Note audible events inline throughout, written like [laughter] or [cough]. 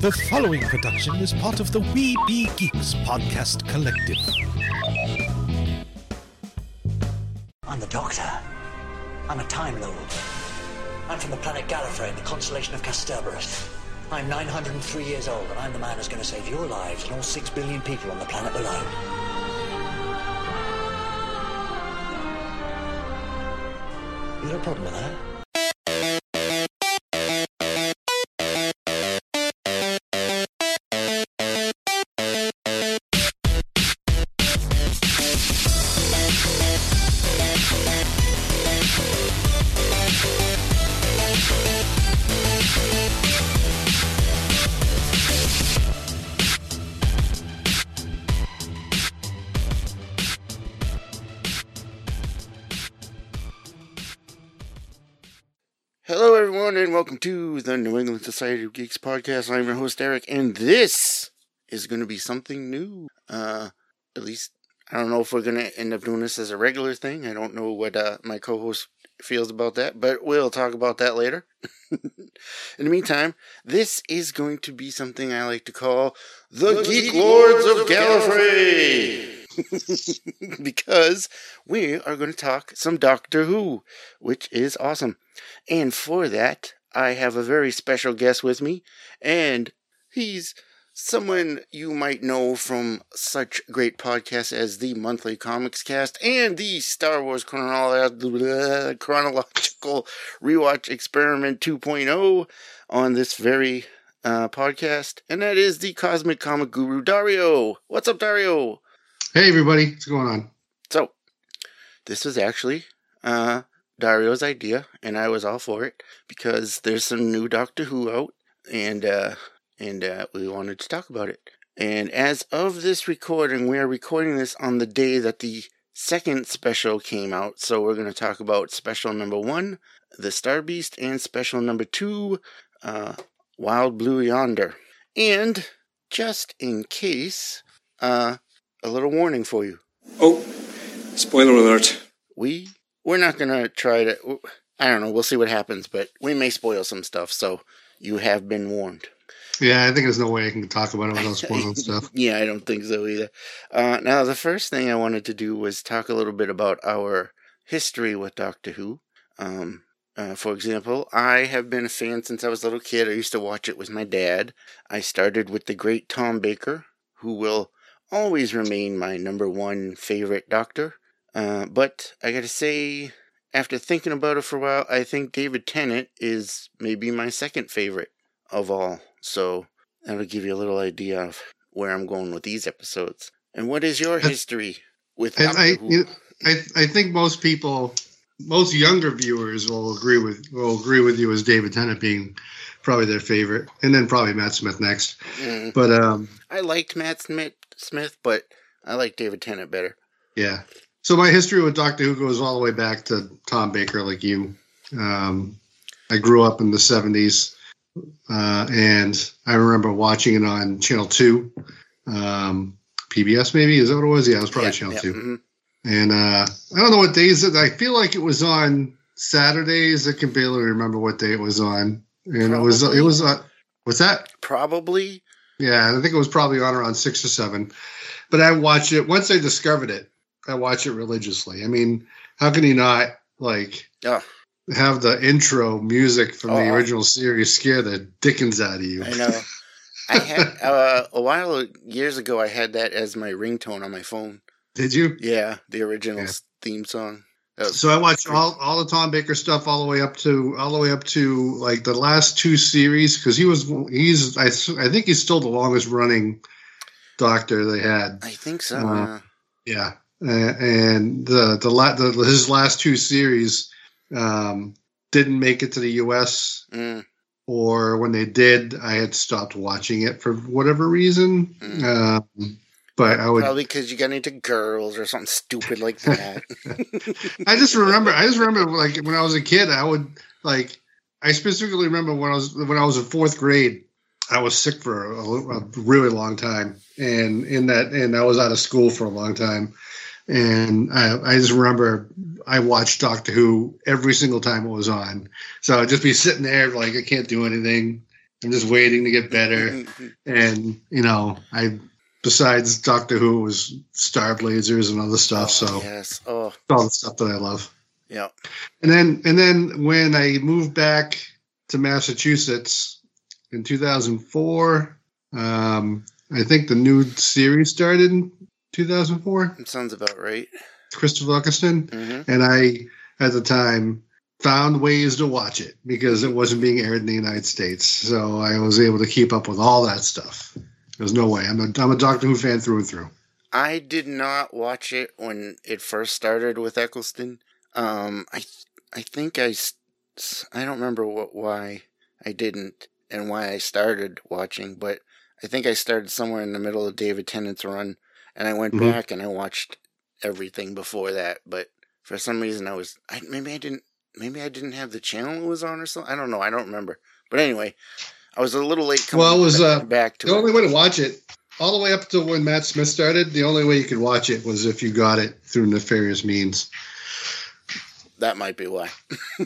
The following production is part of the We Be Geeks podcast collective. I'm the Doctor. I'm a Time Lord. I'm from the planet Gallifrey in the constellation of Kasterborous. I'm 903 years old, and I'm the man who's going to save your lives and all six billion people on the planet below. You got a problem with that? To the New England Society of Geeks podcast. I'm your host, Derrick, and this is going to be something new. Uh, at least, I don't know if we're going to end up doing this as a regular thing. I don't know what uh, my co host feels about that, but we'll talk about that later. [laughs] In the meantime, this is going to be something I like to call the, Geek, Lords of Gallifrey. [laughs] because we are going to talk some Doctor Who, which is awesome. And for that, I have a very special guest with me, and he's someone you might know from such great podcasts as the Monthly Comics Cast and the Star Wars Chronolo- Chronological Rewatch Experiment 2.0 on this very uh, podcast, and that is the Cosmic Comic Guru Dario. What's up, Dario? Hey everybody, what's going on? So, this is actually uh, Dario's idea, and I was all for it because there's some new Doctor Who out, and uh, and uh, we wanted to talk about it. And as of this recording, we are recording this on the day that the second special came out. So we're going to talk about special number one, The Star Beast, and special number two, uh, Wild Blue Yonder. And just in case, uh, a little warning for you. Oh, spoiler alert. we we're not gonna try to i don't know we'll see what happens but we may spoil some stuff so you have been warned. Yeah, I think there's no way I can talk about it without spoiling [laughs] stuff. yeah i don't think so either. Uh, now the first thing i wanted to do was talk a little bit about our history with doctor who. Um, uh, for example i have been a fan since i was a little kid. I used to watch it with my dad. I started with the great tom baker who will always remain my number one favorite doctor uh, but I gotta say, after thinking about it for a while, I think David Tennant is maybe my second favorite of all. So that'll give you a little idea of where I'm going with these episodes. And what is your history with And I? I, I think most people, most younger viewers will agree with will agree with you as David Tennant being probably their favorite, and then probably Matt Smith next. Mm, But um, I liked Matt Smith, Smith, but I like David Tennant better. yeah. So my history with Doctor Who goes all the way back to Tom Baker, like you. Um, I grew up in the '70s, uh, and I remember watching it on Channel Two, um, PBS. Maybe is that what it was? Yeah, it was probably Yeah, Channel yeah, Two. mhm. And uh, I don't know what days it. I feel like it was on Saturdays. I can barely remember what day it was on. And it was it was uh, what's that? Probably. Yeah, I think it was probably on around six or seven. But I watched it once I discovered it. I watch it religiously. I mean, how can you not like Oh, have the intro music from the Oh. original series scare the dickens out of you? I know. I had [laughs] uh, a while years ago. I had that as my ringtone on my phone. Did you? Yeah, the original Yeah. theme song. So I watched all, all the Tom Baker stuff all the way up to all the way up to like the last two series because he was he's I, I think he's still the longest running Doctor they had. I think so. Uh, Yeah, uh, and the the, la- the his last two series um, didn't make it to the U.S. mm, or when they did, I had stopped watching it for whatever reason. Mm. Um, but I would probably because you got into girls or something stupid like that. [laughs] [laughs] I just remember. I just remember, like when I was a kid, I would like. I specifically remember when I was when I was in fourth grade. I was sick for a, a really long time, and in that, and I was out of school for a long time, and I, I just remember I watched Doctor Who every single time it was on. So I'd just be sitting there like I can't do anything, I'm just waiting to get better. and you know, I besides Doctor Who it was Star Blazers and other stuff. so yes, oh all the stuff that I love. yeah, And then and then when I moved back to Massachusetts in 2004, um, I think the new series started 2004. it sounds about right. Christopher Eccleston, hmm and I at the time found ways to watch it because it wasn't being aired in the United States. So I was able to keep up with all that stuff. There's no way. I'm a I'm a Doctor Who fan through and through. I did not watch it when it first started with Eccleston. Um, I I think I I don't remember what why I didn't and why I started watching, but I think I started somewhere in the middle of David Tennant's run, and I went Mhm. back and I watched everything before that. But for some reason, I was I, maybe I didn't maybe I didn't have the channel it was on or something. I don't know. I don't remember. But anyway, I was a little late coming Well, it was, ba- uh, back to The it. only way to watch it, all the way up to when Matt Smith started, the only way you could watch it was if you got it through nefarious means. That might be why. [laughs]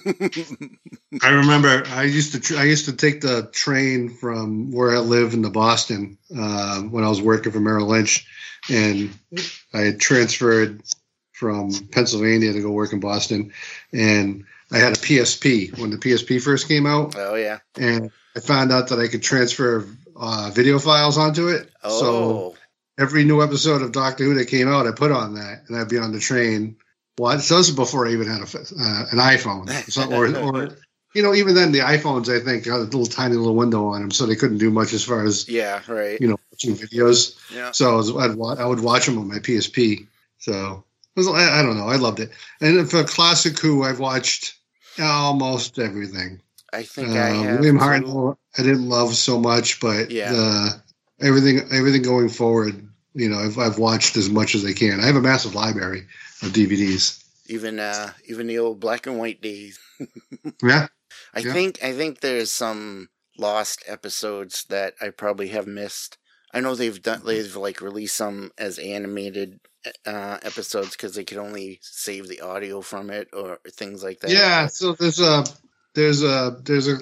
I remember I used to tr- I used to take the train from where I live into Boston uh, when I was working for Merrill Lynch, and I had transferred from Pennsylvania to go work in Boston, and I had a PSP when the PSP first came out, oh yeah. and I found out that I could transfer uh, video files onto it. Oh. So every new episode of Doctor Who that came out, I put on that, and I'd be on the train. Well, this was before I even had a, uh, an iPhone, [laughs] so, or, or you know, even then the iPhones I think had a little tiny little window on them, so they couldn't do much as far as yeah, right. you know watching videos. Yeah. So I, was, I'd wa- I would watch them on my PSP. So was, I, I don't know, I loved it. And for classic Who, I've watched almost everything. I think I Um, have. William. Hartnell, I didn't love so much, but Yeah. the, everything everything going forward, you know, I've, I've watched as much as I can. I have a massive library DVDs. Even uh, even the old black and white days. [laughs] Yeah, I Yeah. think I think there's some lost episodes that I probably have missed. I know they've done they've like released some as animated uh, episodes because they could only save the audio from it or things like that. yeah. So there's a there's a there's a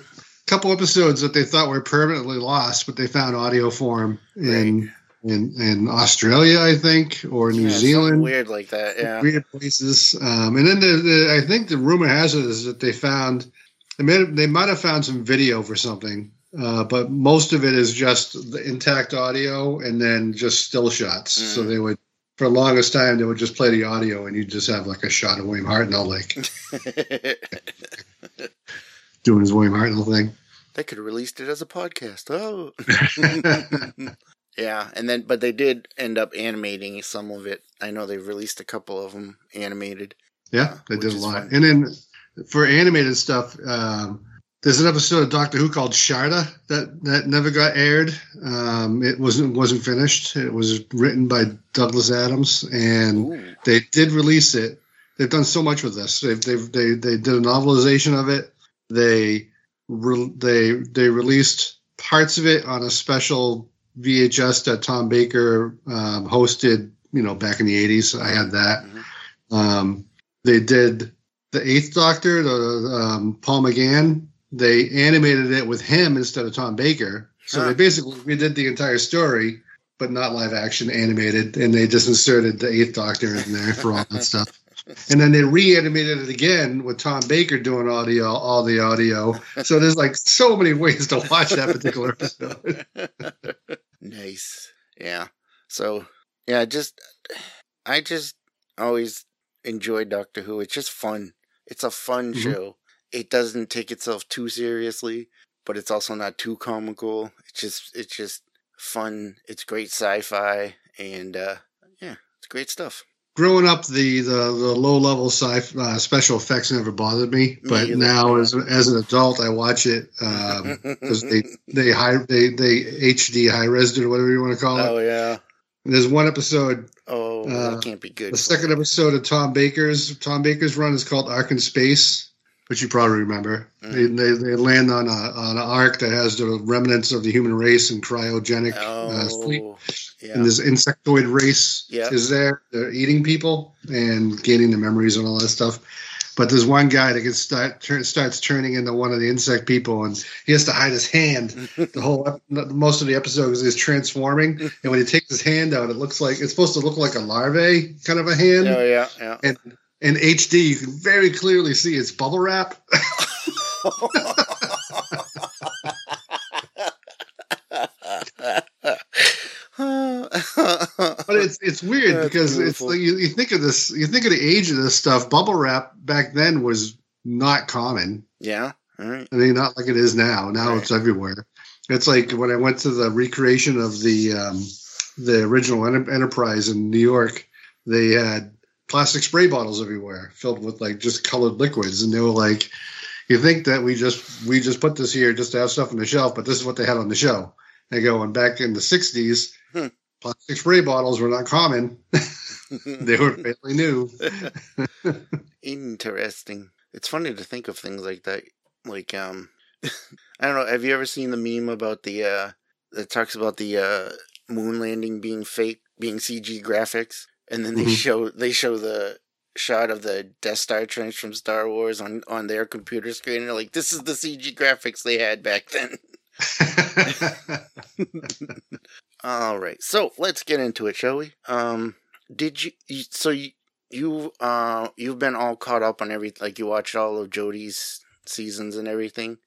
couple episodes that they thought were permanently lost, but they found audio for 'em in in in Australia, I think, or New Yeah, Zealand. weird like that. Yeah. weird places. Um, and then the, the, I think the rumor has it is that they found they may have, they might have found some video for something, uh, but most of it is just the intact audio and then just still shots. Mm. So they would. For the longest time, they would just play the audio, and you just have like a shot of William Hartnell, like [laughs] doing his William Hartnell thing. they could have released it as a podcast. Oh. [laughs] [laughs] yeah, and then but they did end up animating some of it. I know they released a couple of them animated. Yeah, they Which did a lot. fun. And then for animated stuff, um, there's an episode of Doctor Who called Shada that that never got aired. Um, it wasn't wasn't finished. It was written by Douglas Adams, and Ooh. they did release it. They've done so much with this. They've, they've they they did a novelization of it. They re, they they released parts of it on a special VHS that Tom Baker um, hosted. You know, back in the '80s, I had that. Mhm. Um, they did the Eighth Doctor, the um, Paul McGann. They animated it with him instead of Tom Baker. So Huh. they basically redid the entire story, but not live action animated, and they just inserted the Eighth Doctor in there for all that stuff. And then they reanimated it again with Tom Baker doing audio, all the audio. So there's like so many ways to watch that particular episode. [laughs] nice. Yeah. So yeah, just I just always enjoy Doctor Who. It's just fun. It's a fun Mhm. show. It doesn't take itself too seriously, but it's also not too comical. It's just it's just fun. It's great sci-fi and uh yeah, it's great stuff. Growing up, the the, the low level sci uh, special effects never bothered me, Me but either. now as as an adult, I watch it [laughs] because they they high they they HD high res or whatever you want to call it. oh yeah. There's one episode, Oh, Uh, that can't be good. the second episode of Tom Baker's Tom Baker's run is called Ark in Space, which you probably remember. Mm. They, they they land on a on an ark that has the remnants of the human race and cryogenic uh, sleep. Oh, yeah. and this insectoid race Yeah. is there. They're eating people and gaining the memories and all that stuff. But there's one guy that gets start turn, starts turning into one of the insect people, and he has to hide his hand. [laughs] the whole most of the episode is transforming, [laughs] and when he takes his hand out, it looks like it's supposed to look like a larvae kind of a hand. Oh yeah, yeah. And in HD, you can very clearly see it's bubble wrap. [laughs] But it's it's weird That's because it's like you, you think of this, you think of the age of this stuff. Bubble wrap back then was not common. yeah. All right. I mean, not like it is now. Now Right. it's everywhere. It's like when I went to the recreation of the um, the original Enterprise in New York, they had plastic spray bottles everywhere filled with like just colored liquids, and they were like, "You think that we just we just put this here just to have stuff on the shelf, but this is what they had on the show." They go, and back in the '60s, Hmm. plastic spray bottles were not common; [laughs] they were fairly new. [laughs] Interesting. It's funny to think of things like that. Like, um, [laughs] I don't know. Have you ever seen the meme about the uh that talks about the uh moon landing being fake, being CG graphics, and then they Mhm. show they show the shot of the Death Star trench from Star Wars on on their computer screen. And they're like, "This is the CG graphics they had back then." [laughs] All right, so let's get into it, shall we? Um, did you? you so you you uh you've been all caught up on every like you watched all of Jodie's seasons and everything.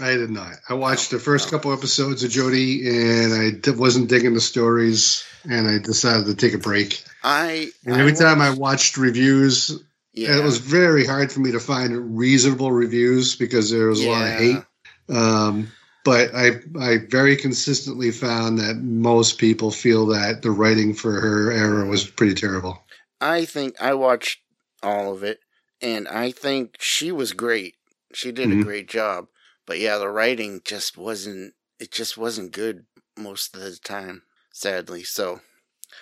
I did not. I watched the first couple episodes of Jodie, and I wasn't digging the stories, and I decided to take a break. I And every time I watched- reviews, yeah, it was very hard for me to find reasonable reviews because there was a lot of hate. Um, but I, I very consistently found that most people feel that the writing for her era was pretty terrible. I think I watched all of it, and I think she was great. She did a Mhm. great job. But yeah, the writing just wasn't. It just wasn't good most of the time, sadly. So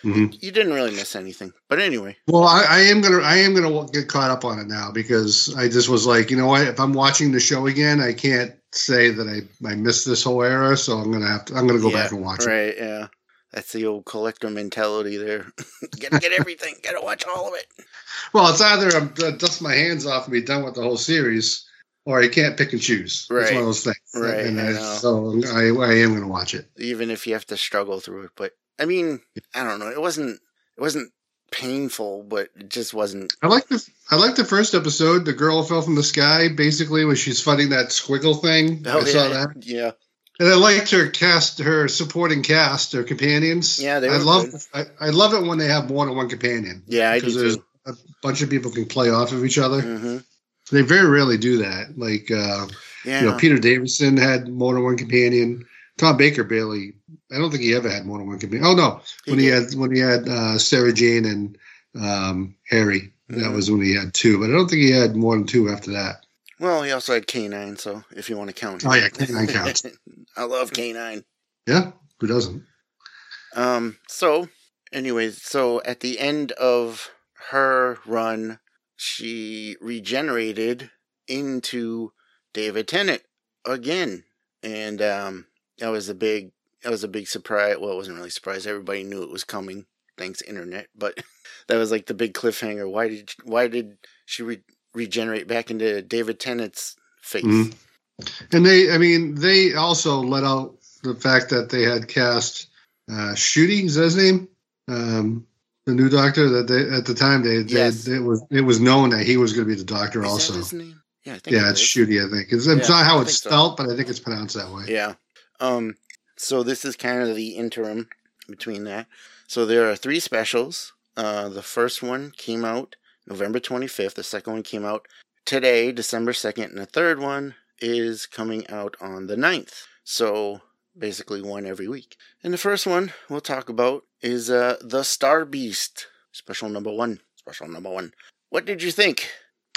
Mhm. you didn't really miss anything. But anyway, Well, I, I am gonna I am gonna get caught up on it now because I just was like, you know what? If I'm watching the show again, I can't say that I I missed this whole era, so I'm gonna have to I'm gonna go yeah, back and watch it. Right? Yeah, that's the old collector mentality there. [laughs] Gotta get everything. Gotta watch all of it. Well, it's either I'm uh, dust my hands off and be done with the whole series, or I can't pick and choose. It's Right. one of those things. Right, And I I, so I I am gonna watch it. even if you have to struggle through it. But I mean, I don't know. It wasn't. It wasn't painful, but it just wasn't. I like the I like the first episode. The girl fell from the sky, basically, when she's fighting that squiggle thing. I saw yeah, that. yeah. And I liked her cast, her supporting cast, her companions. Yeah, they I were love. I, I love it when they have more than one companion. Yeah, I do because there's too. a bunch of people can play off of each other. hmm They very rarely do that. Like uh, Yeah, you know, Peter Davison had more than one companion. Tom Baker barely. I don't think he ever had more than one companion. Oh no, when he did. had when he had uh, Sarah Jane and um, Harry, that Mhm. was when he had two. But I don't think he had more than two after that. well, he also had K9, so if you want to count. Oh, yeah, K9 counts. [laughs] I love K9. Yeah, who doesn't? Um. So, anyways, so at the end of her run, she regenerated into David Tennant again, and um, that was a big, that was a big surprise. Well, it wasn't really a surprise. Everybody knew it was coming, thanks internet. But [laughs] that was like the big cliffhanger. Why did why did she re- regenerate back into David Tennant's face? Mhm. And they, I mean, they also let out the fact that they had cast uh, that his name? Um, the new doctor that they at the time they, they Yes. it was it was known that he was going to be the doctor Is also. that his name? Yeah, I think Yeah, it it's. Ncuti, I think. It's, it's Yeah, not how I it's think so. spelled, but I think it's pronounced that way. Yeah. Um. So this is kind of the interim between that. So there are three specials. Uh, the first one came out November 25th. The second one came out today, December 2nd, and the third one is coming out on the 9th. So basically one every week. And the first one we'll talk about is uh, the Star Beast special number one. Special number one. What did you think?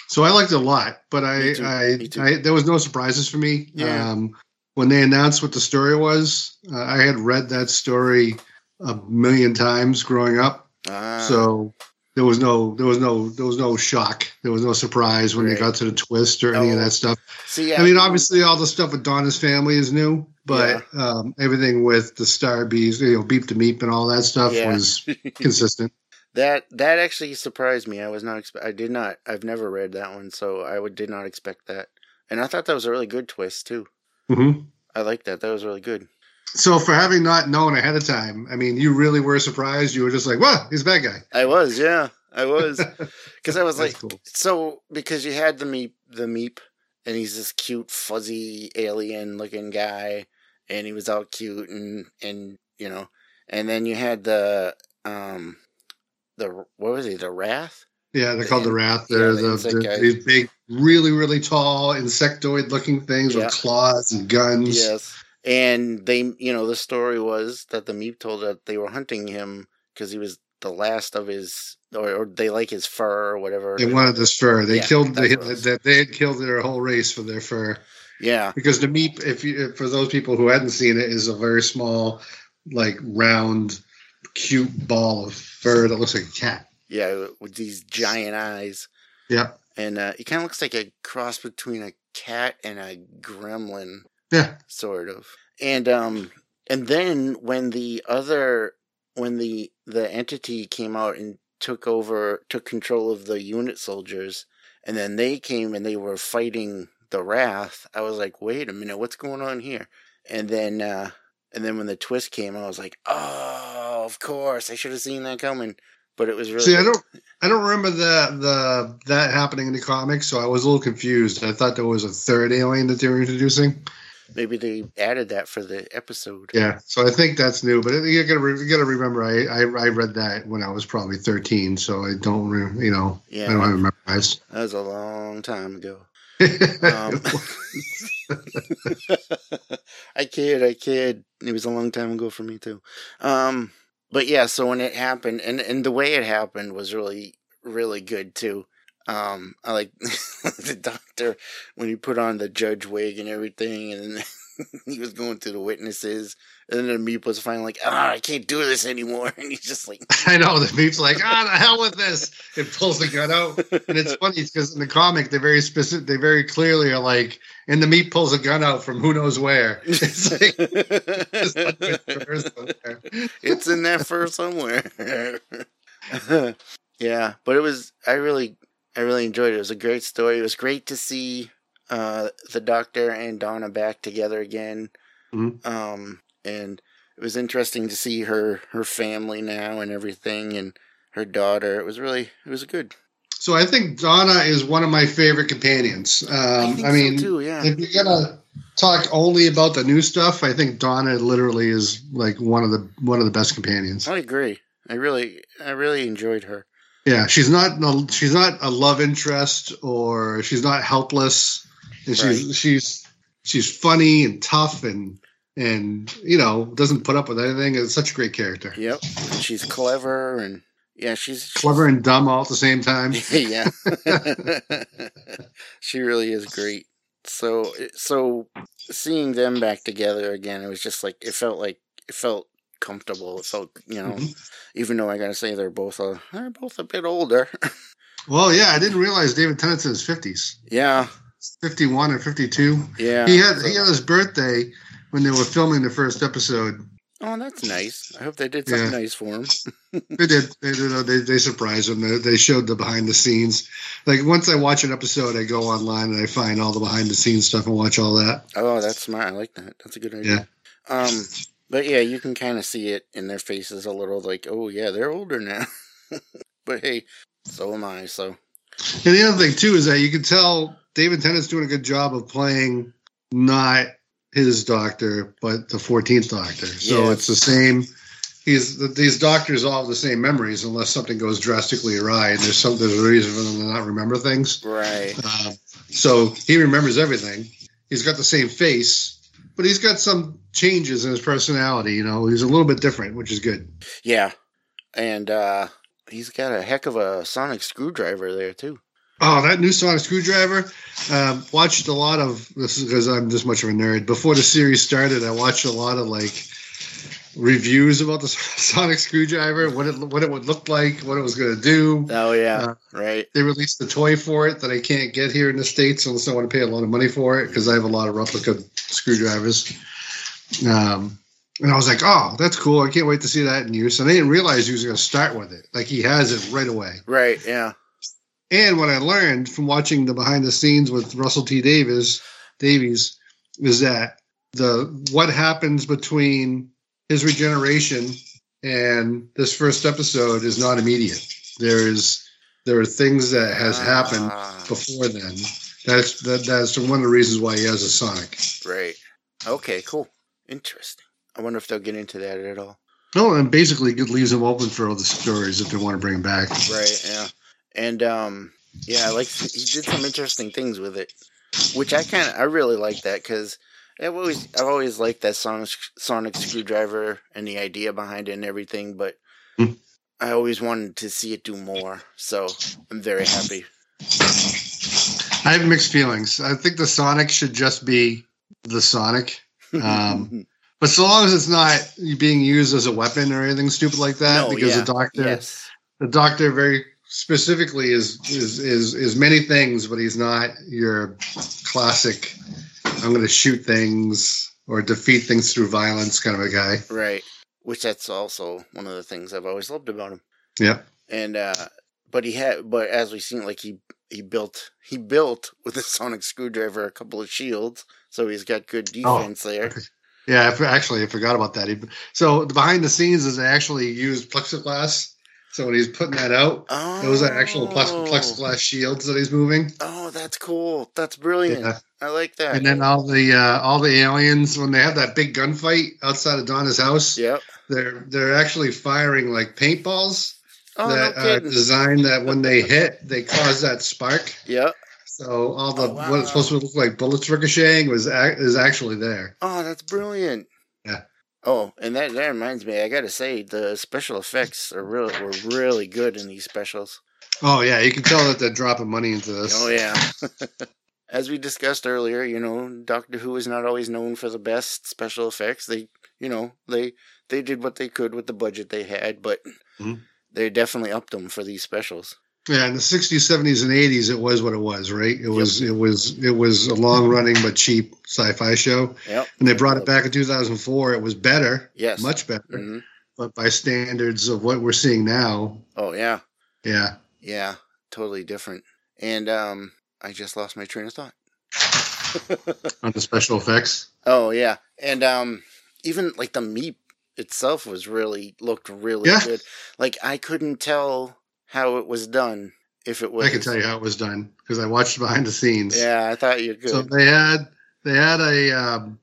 So I liked it a lot, but I, I, I, there was no surprises for me. Yeah. Um, when they announced what the story was, uh, I had read that story a million times growing up, Ah, so there was no, there was no, there was no shock, there was no surprise when Right. they got to the twist or any of that stuff. see, I mean, obviously, all the stuff with Donna's family is new, but Yeah. um, everything with the Star Beast, you know, Beep the Meep and all that stuff Yeah. was [laughs] consistent. That that actually surprised me. I was not expect. I did not. I've never read that one, so I would did not expect that. And I thought that was a really good twist too. Mm-hmm. I like that. That was really good. So for having not known ahead of time, I mean, you really were surprised. You were just like, "What? He's a bad guy." I was, yeah, I was, [laughs] because I was like, cool. so because you had the meep, the meep, and he's this cute, fuzzy alien looking guy, and he was all cute and and you know, and then you had the um, the what was he, the wrath? Yeah, they're called the Wrath. They're the the, the- these big, really, really tall insectoid-looking things Yeah. with claws and guns. Yes. And they, you know, the story was that the Meep told that they were hunting him because he was the last of his, or, or they like his fur or whatever. They wanted this fur. They Yeah, killed. They, that's what it was. that they had killed their whole race for their fur. Yeah. Because the meep, if you, for those people who hadn't seen it, is a very small, like round, cute ball of fur that looks like a cat. Yeah. With these giant eyes. Yeah, And uh, he kind of looks like a cross between a cat and a gremlin, yeah. sort of. And, um, and then when the other, when the, the entity came out and took over, took control of the UNIT soldiers, and then they came and they were fighting the wrath i was like wait a minute what's going on here and then uh and then when the twist came i was like oh of course i should have seen that coming but it was really See, I don't, I don't remember the the that happening in the comics, so I was a little confused. I thought there was a third alien that they were introducing. maybe they added that for the episode Yeah, so I think that's new. But you gotta you gotta remember, I, I I read that when I was probably thirteen, so I don't you know yeah I don't have it memorized. that was a long time ago um, [laughs] [laughs] I kid, I kid. It was a long time ago for me too. Um, but yeah, so when it happened, and and the way it happened was really really good too. Um, I like [laughs] the doctor when he put on the judge wig and everything, and [laughs] he was going through the witnesses, and then the meep was finally like, "Ah, I can't do this anymore," [laughs] and he's just like, [laughs] I know the Meep's like, ah, the hell with this. It pulls the gun out, and it's funny because in the comic they very specific, they very clearly are like, and the Meep pulls a gun out from who knows where. It's like it's like it's reversed somewhere. it's in that fur somewhere. yeah, but it was I really I really enjoyed it. It was a great story. It was great to see uh, the doctor and Donna back together again. Mhm. Um, and it was interesting to see her her family now and everything and her daughter. It was really it was good. So I think Donna is one of my favorite companions. I Um, I, mean, so too. Yeah. if you're gonna talk only about the new stuff, I think Donna literally is like one of the one of the best companions. I agree. I really I really enjoyed her. Yeah, she's not she's not a love interest or she's not helpless. And she's Right. she's she's funny and tough and and you know doesn't put up with anything. It's such a great character, Yep. She's clever and yeah, she's clever and dumb all at the same time. [laughs] yeah [laughs] she really is great so so seeing them back together again it was just like it felt like it felt comfortable it felt you know Mhm. even though i gotta say they're both a they're both a bit older [laughs] Well, yeah, I didn't realize David Tennant's in his fifties, yeah fifty one or fifty two. yeah He had so- he had his birthday when they were filming the first episode. oh that's nice i hope they did something Yeah. nice for him [laughs] They did. They did. They, they surprised him. They, they showed the behind the scenes. Like once I watch an episode, I go online and I find all the behind the scenes stuff and watch all that. oh that's smart i like that that's a good idea um but yeah you can kind of see it in their faces a little like oh yeah they're older now [laughs] but hey so am i so And the other thing too is that you can tell David Tennant's doing a good job of playing not his doctor, but the Fourteenth Doctor. So Yeah. it's the same. He's these doctors all have the same memories unless something goes drastically awry and there's some there's a reason for them to not remember things. right Uh, so he remembers everything. He's got the same face, but he's got some changes in his personality. You know, he's a little bit different, which is good. Yeah. And uh he's got a heck of a sonic screwdriver there too. Oh, that new sonic screwdriver. Um, watched a lot of this because I'm this much of a nerd. Before the series started, I watched a lot of like reviews about the [laughs] sonic screwdriver, what it what it would look like, what it was going to do. Oh yeah. Uh, right. They released the toy for it that I can't get here in the states unless I want to pay a lot of money for it because I have a lot of replica screwdrivers. Um, and I was like, oh, that's cool. I can't wait to see that in use. And I didn't realize he was going to start with it. Like he has it right away. Right. Yeah. And what I learned from watching the behind the scenes with Russell T Davies, Davies, is that the what happens between his regeneration and this first episode is not immediate. There is there are things that has happened Ah. before then. That's that, that's one of the reasons why he has a Sonic. Right. Okay. Cool. Interesting. I wonder if they'll get into that at all. No, and basically it leaves him open for all the stories if they want to bring him back. Right. Yeah. And um, yeah, like he did some interesting things with it, which I kind of I really like that because I've always I've always liked that sonic sonic screwdriver and the idea behind it and everything, but Hmm. I always wanted to see it do more. So I'm very happy. I have mixed feelings. I think the Sonic should just be the Sonic. Um, [laughs] But so long as it's not being used as a weapon or anything stupid like that, No, because yeah, the doctor, yes. the doctor very specifically is is is is many things, but he's not your classic. I'm going to shoot things or defeat things through violence kind of a guy. Right. Which that's also one of the things I've always loved about him. Yeah. And uh but he had but as we've seen like he he built he built with a sonic screwdriver a couple of shields, so he's got good Oh, defense there. Yeah, I, actually, I forgot about that. He, so behind the scenes is they actually used plexiglass. So when he's putting that out, Oh those are actual plex- plexiglass shields that he's moving. Oh, that's cool. That's brilliant. Yeah. I like that. And then all the uh, all the aliens when they have that big gunfight outside of Donna's house, Yep. they're they're actually firing like paintballs Oh that no are designed that when they hit, they cause that spark. Yep. So all the Oh, wow. what it's supposed to look like bullets ricocheting was is actually there. Oh, that's brilliant. Oh, and that, that reminds me, I gotta say, the special effects are really were really good in these specials. Oh yeah, you can tell that they're dropping money into this. Oh yeah. [laughs] As we discussed earlier, you know, Doctor Who is not always known for the best special effects. They, you know, they they did what they could with the budget they had, but Mhm. they definitely upped them for these specials. Yeah, in the sixties, seventies, and eighties, it was what it was, right? It was it was it was a long running but cheap sci-fi show. Yep. And they brought it back in two thousand four. It was better, Yes. much better, hmm but by standards of what we're seeing now, Oh yeah. yeah. Yeah. Totally different. And um, I just lost my train of thought. [laughs] On the special effects, Oh yeah, and um, even like the Meep itself was really looked really Yeah. good. Like I couldn't tell how it was done. If it was, I can tell you how it was done because I watched behind the scenes. Yeah, I thought you could. So they had they had a um,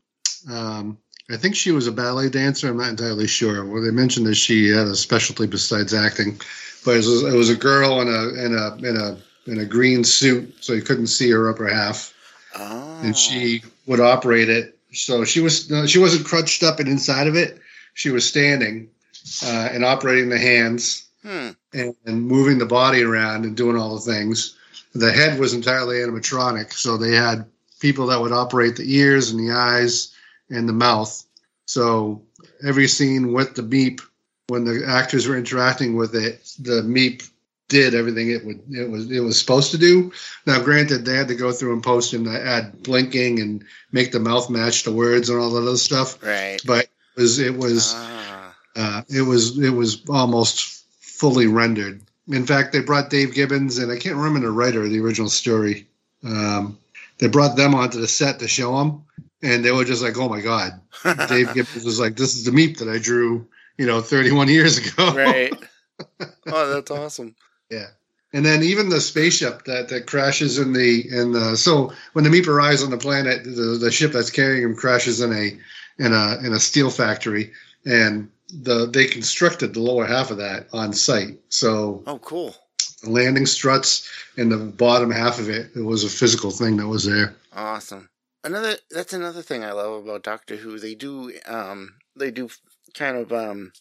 um, I think she was a ballet dancer. I'm not entirely sure. Well, they mentioned that she had a specialty besides acting, but it was, it was a girl in a in a in a in a green suit, so you couldn't see her upper half, oh. and she would operate it. So she was no, she wasn't crunched up and inside of it. She was standing uh, and operating the hands Hmm. and, and moving the body around and doing all the things. The head was entirely animatronic, so they had people that would operate the ears and the eyes and the mouth. So every scene with the meep, when the actors were interacting with it, the meep did everything it would it was it was supposed to do. Now, granted, they had to go through and post and add blinking and make the mouth match the words and all that other stuff. Right. But it was it was Ah. uh, it was it was almost fully rendered. In fact, they brought Dave Gibbons and I can't remember the writer of the original story. Um, they brought them onto the set to show them, and they were just like, "Oh my god!" [laughs] Dave Gibbons was like, "This is the meep that I drew, you know, 31 years ago." right. [laughs] Oh, that's awesome. Yeah. And then even the spaceship that, that crashes in the in the so when the meep arrives on the planet, the, the ship that's carrying him crashes in a in a in a steel factory, and the they constructed the lower half of that on site. So Oh, cool. landing struts and the bottom half of it, it was a physical thing that was there. Awesome. Another that's another thing I love about Doctor Who. They do um they do kind of um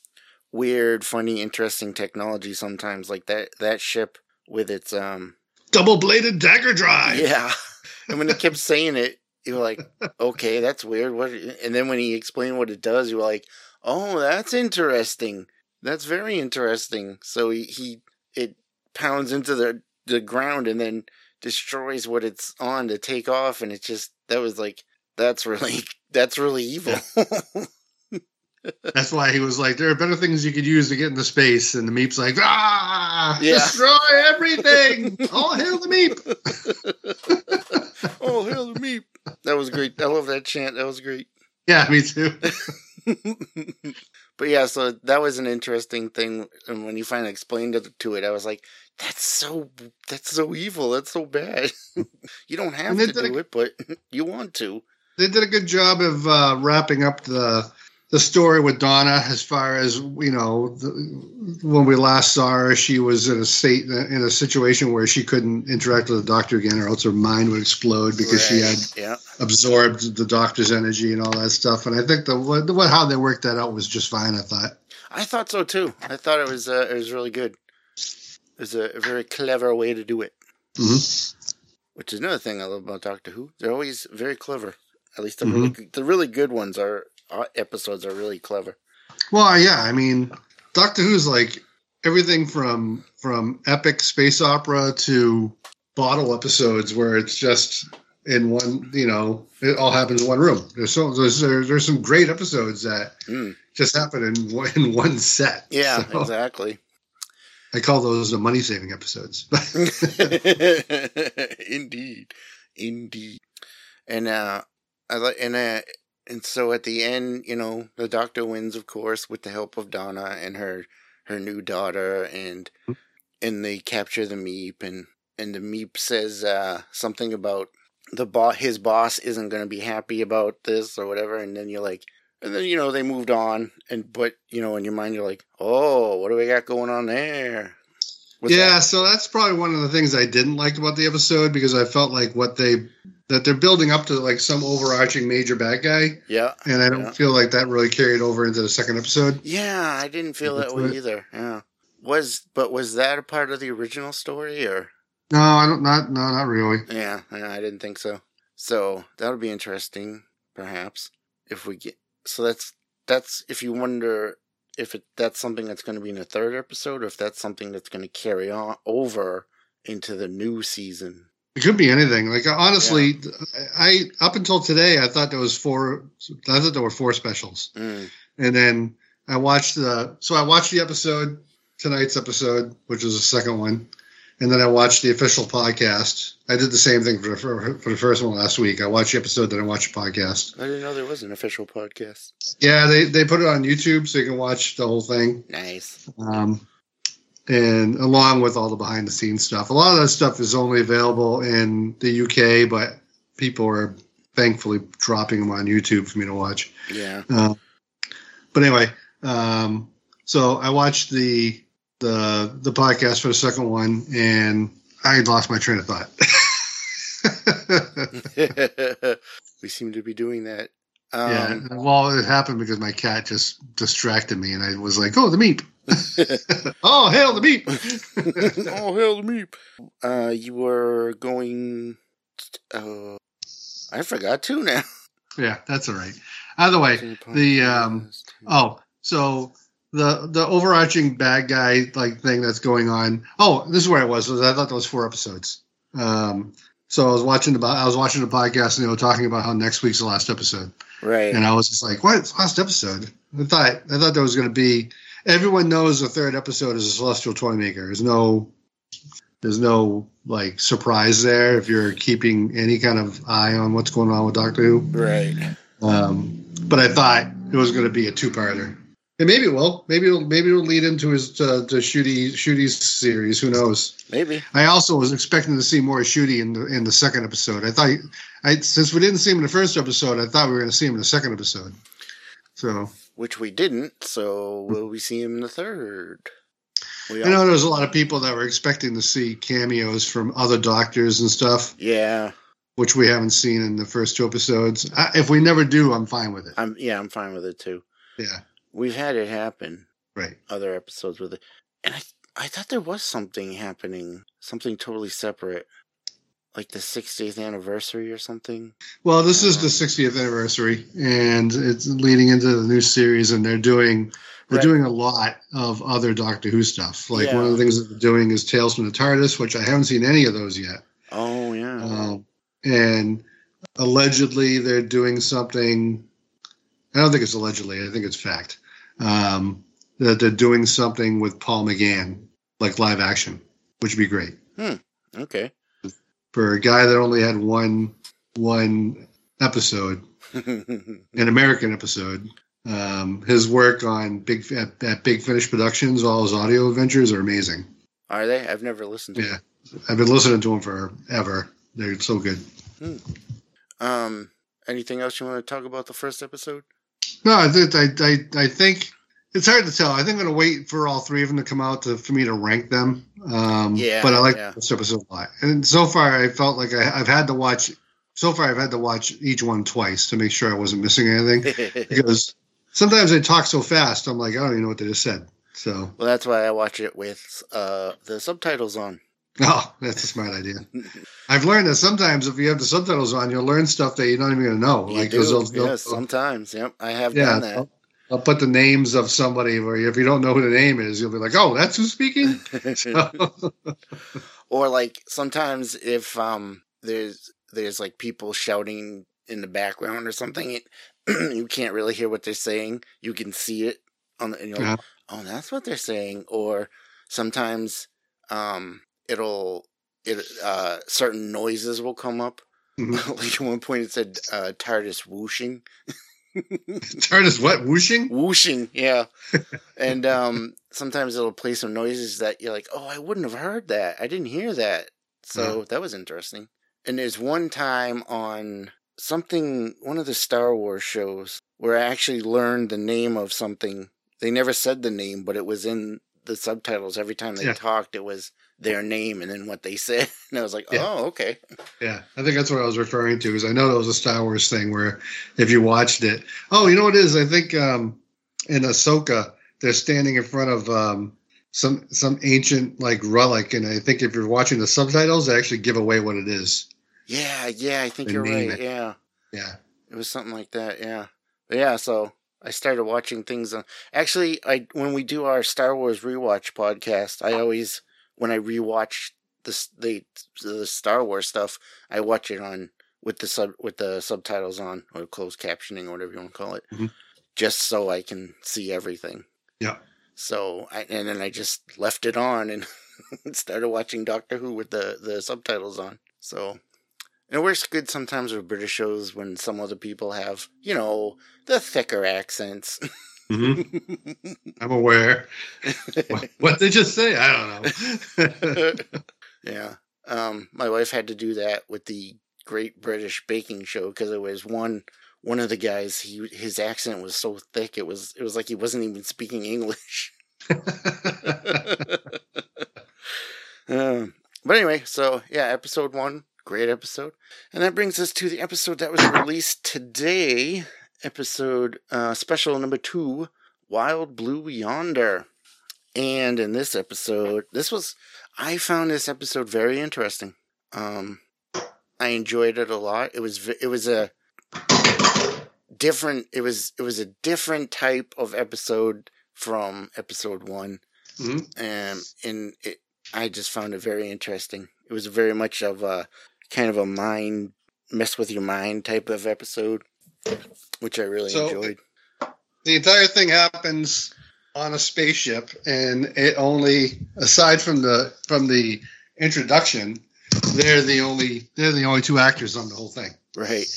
weird, funny, interesting technology sometimes like that that ship with its um Double bladed dagger drive. yeah. [laughs] And when it kept saying it, you were like, "Okay, that's weird." What? And then when he explained what it does, you were like, "Oh, that's interesting. That's very interesting." So he, he it pounds into the the ground and then destroys what it's on to take off, and it just that was like that's [laughs] really that's really evil. That's why he was like, there are better things you could use to get into space. And the Meep's like, ah, Yeah. destroy everything. All hail the Meep. [laughs] oh, hail the Meep. That was great. I love that chant. That was great. Yeah, me too. [laughs] [laughs] but yeah, so that was an interesting thing. And when you finally explained it to it, I was like, that's so, that's so evil. That's so bad. [laughs] you don't have to did a- do it, but [laughs] you want to. They did a good job of uh, wrapping up the the story with Donna as far as you know the, when we last saw her she was in a state in a situation where she couldn't interact with the doctor again or else her mind would explode because she had Yeah. absorbed the doctor's energy and all that stuff and i think the what, what how they worked that out was just fine i thought I thought so too. I thought it was, uh, it was really good. It was a, very clever way to do it. Mhm. Which is another thing I love about Doctor Who. They're always very clever. At least the Mm-hmm. really, good- the really good ones are, episodes are really clever. well yeah i mean doctor who's like everything from from epic space opera to bottle episodes where it's just in one you know it all happens in one room there's so there's there's some great episodes that Mm. just happen in one, in one set Yeah, So exactly. i call those the money saving episodes [laughs] [laughs] indeed, indeed. And uh, I like and uh, and so at the end, you know, the Doctor wins, of course, with the help of Donna and her her new daughter, and and they capture the Meep, and and the Meep says uh, something about the boss, his boss isn't going to be happy about this or whatever, and then you're like. And then you know they moved on, and but you know in your mind you're like, oh, what do we got going on there? Yeah that- so that's probably one of the things i didn't like about the episode because i felt like what they that they're building up to like some overarching major bad guy yeah, and i don't Yeah. feel like that really carried over into the second episode Yeah, I didn't feel that way Right. either. Yeah. Was but was that a part of the original story or no i don't not no not really yeah, yeah, I didn't think so. So that'll be interesting, perhaps, if we get so that's that's if you wonder if it that's something that's gonna be in the third episode or if that's something that's gonna carry on over into the new season. It could be anything. Like honestly, I up until today I thought there was four. I thought there were four specials, Mm. and then I watched the. So I watched the episode tonight's episode, which was the second one, and then I watched the official podcast. I did the same thing for for, for the first one last week. I watched the episode, then I watched the podcast. I didn't know there was an official podcast. Yeah, they they put it on YouTube so you can watch the whole thing. Nice. um, and along with all the behind the scenes stuff. A lot of that stuff is only available in the UK, but people are thankfully dropping them on YouTube for me to watch. Yeah. Uh, but anyway, um, so I watched the the the podcast for the second one, and I lost my train of thought. [laughs] [laughs] we seem to be doing that. Um, yeah, well, it happened because my cat just distracted me, and I was like, "Oh, the meep! [laughs] oh, hail the meep!" oh hell the me! Uh, you were going. Uh, I forgot too now. Yeah, that's all right. Either way, the um, oh, so the the overarching bad guy like thing that's going on. Oh, this is where I was. was I thought there was four episodes. Um, so I was watching the I was watching the podcast and they were talking about how next week's the last episode, right. and I was just like, "What? It's last episode?" I thought I thought there was going to be. Everyone knows the third episode is a celestial toy maker. There's no there's no like surprise there if you're keeping any kind of eye on what's going on with Doctor Who. Right. Um, but I thought it was going to be a two-parter, and maybe it will. Maybe it'll maybe it'll lead into his uh, to Ncuti Ncuti's series. Who knows? Maybe. I also was expecting to see more Ncuti in the in the second episode. I thought, I since we didn't see him in the first episode, I thought we were going to see him in the second episode. So Which we didn't. So will we see him in the third? We I know there's a lot of people that were expecting to see cameos from other doctors and stuff, Yeah. which we haven't seen in the first two episodes. I, if we never do, I'm fine with it. I'm. Yeah. I'm fine with it too. Yeah, We've had it happen. right. Other episodes with it, and I. I thought there was something happening. Something totally separate. Like the 60th anniversary or something. Well, this is the 60th anniversary, and it's leading into the new series, and they're doing they're Right. doing a lot of other Doctor Who stuff. Like one of the things that they're doing is Tales from the TARDIS, which I haven't seen any of those yet. Oh yeah. Um, and allegedly, they're doing something. I don't think it's allegedly. I think it's fact. Um, that they're doing something with Paul McGann, like live action, which would be great Okay. for a guy that only had one one episode, [laughs] an American episode. Um, his work on Big at, at Big Finish Productions, all his audio adventures are amazing. Are they? I've never listened to Yeah, I've been listening to them forever. They're so good. them. Um, anything else you want to talk about the first episode? No, I think I, I, I think it's hard to tell. I think I'm going to wait for all three of them to come out to, for me to rank them. Um, Yeah, but I like yeah. this episode a lot. And so far, I felt like I, I've had to watch. So far, I've had to watch each one twice to make sure I wasn't missing anything [laughs] because sometimes they talk so fast. I'm like, I don't even know what they just said. So, well, that's why I watch it with uh the subtitles on. Oh, that's a smart idea. I've learned that sometimes if you have the subtitles on, you'll learn stuff that you're not even going to know. You like do. those, those, yes, sometimes. Yep, I have yeah, done that. I'll, I'll put the names of somebody where if you don't know who the name is, you'll be like, "Oh, that's who's speaking." [laughs] So- [laughs] or like sometimes if um there's there's like people shouting in the background or something it, [clears throat] you can't really hear what they're saying you can see it on the and you're like, Yeah. oh that's what they're saying or sometimes um it'll it uh certain noises will come up. [laughs] Mhm. like at one point it said uh TARDIS whooshing. [laughs] TARDIS what? Whooshing? whooshing yeah. [laughs] And um sometimes it'll play some noises that you're like oh i wouldn't have heard that. I didn't hear that. So that was interesting. And there's one time on something one of the star wars shows where i actually learned the name of something. They never said the name but it was in the subtitles every time they Yeah. talked it was their name and then what they said [laughs] and i was like Yeah. oh okay Yeah, I think that's what I was referring to. Is I know that was a Star Wars thing where if you watched it, oh, you know what it is? I think um, in Ahsoka they're standing in front of um, some some ancient like relic, and I think if you're watching the subtitles, they actually give away what it is. yeah yeah i think They you're right it. yeah Yeah, It was something like that, yeah. But yeah, so I started watching things on actually I when we do our Star Wars rewatch podcast, I always when I rewatch the the the Star Wars stuff, I watch it on with the sub with the subtitles on or closed captioning or whatever you want to call it. Mhm. Just so I can see everything. Yeah. So I and then I just left it on and [laughs] started watching Doctor Who with the the subtitles on. So and it works good sometimes with British shows when some other people have, you know, the thicker accents. [laughs] [laughs] I'm aware. what what they just say? I don't know. [laughs] [laughs] yeah. Um, my wife had to do that with the Great British Baking Show because it was one one of the guys. He his accent was so thick it was it was like he wasn't even speaking English. um, but anyway, so yeah, episode one, great episode, and that brings us to the episode that was released today. Episode uh, special number two, Wild Blue Yonder. And in this episode, this was I found this episode very interesting. Um, I enjoyed it a lot. It was it was a different. It was it was a different type of episode from episode one, Mhm. um, and it I just found it very interesting. It was very much of a kind of a mind mess with your mind type of episode, which I really So- enjoyed. the entire thing happens on a spaceship and it only aside from the from the introduction they're the only they're the only two actors on the whole thing Right.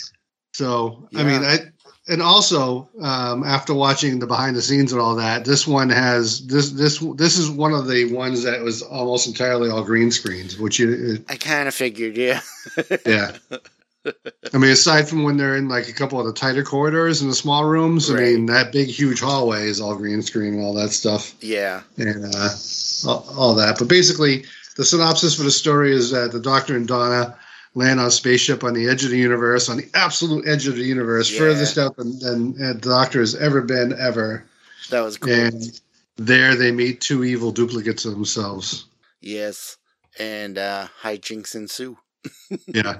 so i mean i and also um, after watching the behind the scenes and all that this one has this this this is one of the ones that was almost entirely all green screens which you I kind of figured, yeah. yeah [laughs] i mean aside from when they're in like a couple of the tighter corridors and the small rooms i mean that big huge hallway is all green screen and all that stuff yeah. and uh, all, all that. But basically, the synopsis for the story is that the Doctor and Donna land on a spaceship on the edge of the universe, on the absolute edge of the universe, Yeah. furthest out than, than the Doctor has ever been, ever. That was cool. And there they meet two evil duplicates of themselves. Yes. And uh hijinks ensue. Yeah,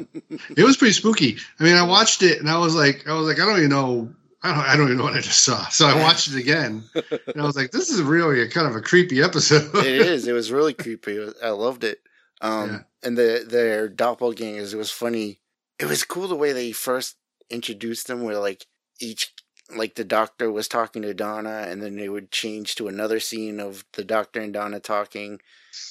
it was pretty spooky. I mean, I watched it and I was like, I was like, I don't even know. I don't, I don't even know what I just saw. So I watched it again, and I was like, "This is really a kind of a creepy episode." it is. It was really creepy. I loved it. Um Yeah. and the their doppelgangers, it was funny. It was cool the way they first introduced them where like each like the doctor was talking to Donna, and then they would change to another scene of the doctor and Donna talking,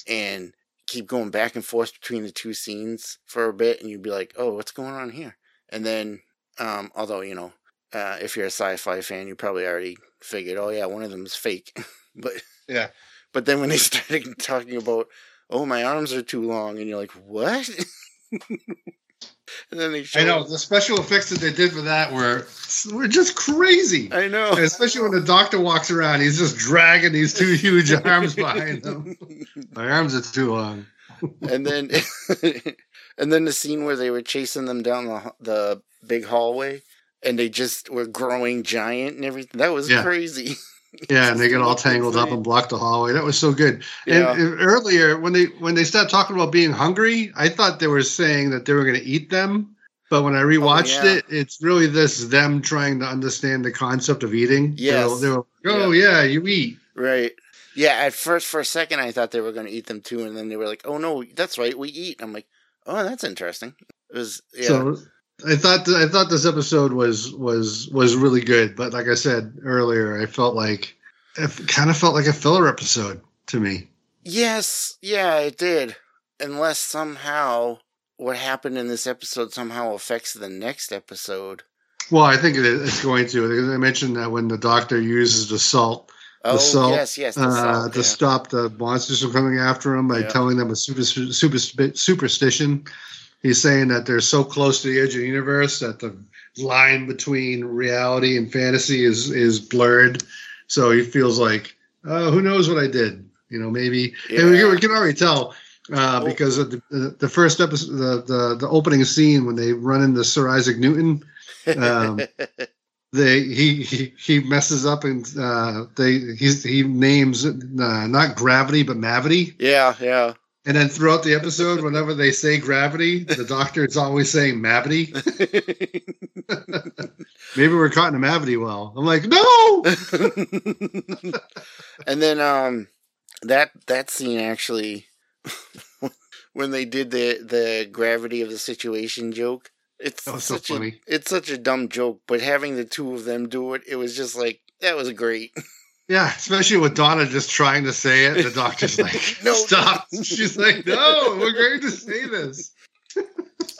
and keep going back and forth between the two scenes for a bit, and you'd be like, "Oh, what's going on here?" And then, um, although you know, uh, if you're a sci-fi fan, you probably already figured, "Oh yeah, one of them is fake," [laughs] but Yeah. but then when they [laughs] started talking about, "Oh, my arms are too long," and you're like, "What?" [laughs] and then they show I know the special effects that they did for that were were just crazy. I know. [laughs] Especially when the doctor walks around, he's just dragging these two huge [laughs] arms behind him. My arms are too long. and then [laughs] and then the scene where they were chasing them down the the big hallway and they just were growing giant and everything that was Yeah. crazy Yeah, and they get all tangled up and block the hallway. That was so good. Yeah. And, earlier, when they when they started talking about being hungry, I thought they were saying that they were going to eat them. But when I oh, rewatched Oh, yeah. it, it's really this them trying to understand the concept of eating. They Yes. they were, oh yeah, you eat. right yeah at first for a second i thought they were going to eat them too and then they were like oh no that's right we eat i'm like oh that's interesting it was yeah So I thought I thought this episode was was was really good, but like I said earlier, I felt like it kind of felt like a filler episode to me. yes yeah it did unless somehow what happened in this episode somehow affects the next episode Well, I think it, it's going to. I mentioned that when the doctor uses the salt oh salt, yes yes the uh, salt, to stop the monsters from coming after him by Yeah. telling them a super, super, superstition. He's saying that they're so close to the edge of the universe that the line between reality and fantasy is is blurred. So he feels like, oh, who knows what I did? You know, maybe. And we, Yeah. can- we can already tell uh, Oh. because of the, the the first episode, the, the the opening scene when they run into Sir Isaac Newton um, [laughs] they he he, he messes up and uh, they he's, he names uh, not gravity but mavity yeah yeah and then throughout the episode whenever they say gravity the doctor is always saying mavity. [laughs] Maybe we're caught in a mavity well. I'm like no! [laughs] And then um that that scene actually [laughs] when they did the the gravity of the situation joke it's was so such a it's such a dumb joke but having the two of them do it it was just like that was great yeah especially with donna just trying to say it the [laughs] doctor's like [laughs] No. stop. She's like no we're going to say this.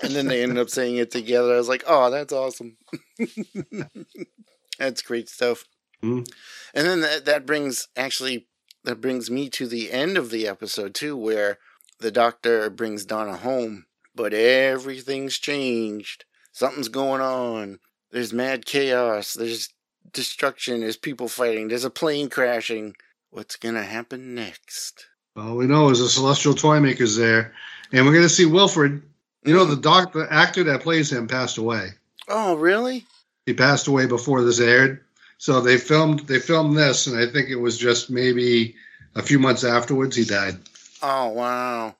And then they ended up saying it together. I was like oh that's awesome. [laughs] That's great stuff. Mhm. and then that, that brings actually that brings me to the end of the episode too where the doctor brings donna home but everything's changed. Something's going on. There's mad chaos. There's destruction there's people fighting there's a plane crashing. What's gonna happen next? All we know is the celestial toy maker's there and we're going to see wilfred. You know the doc the actor that plays him passed away. Oh really? He passed away before this aired. So they filmed they filmed this, and I think it was just maybe a few months afterwards he died. oh wow.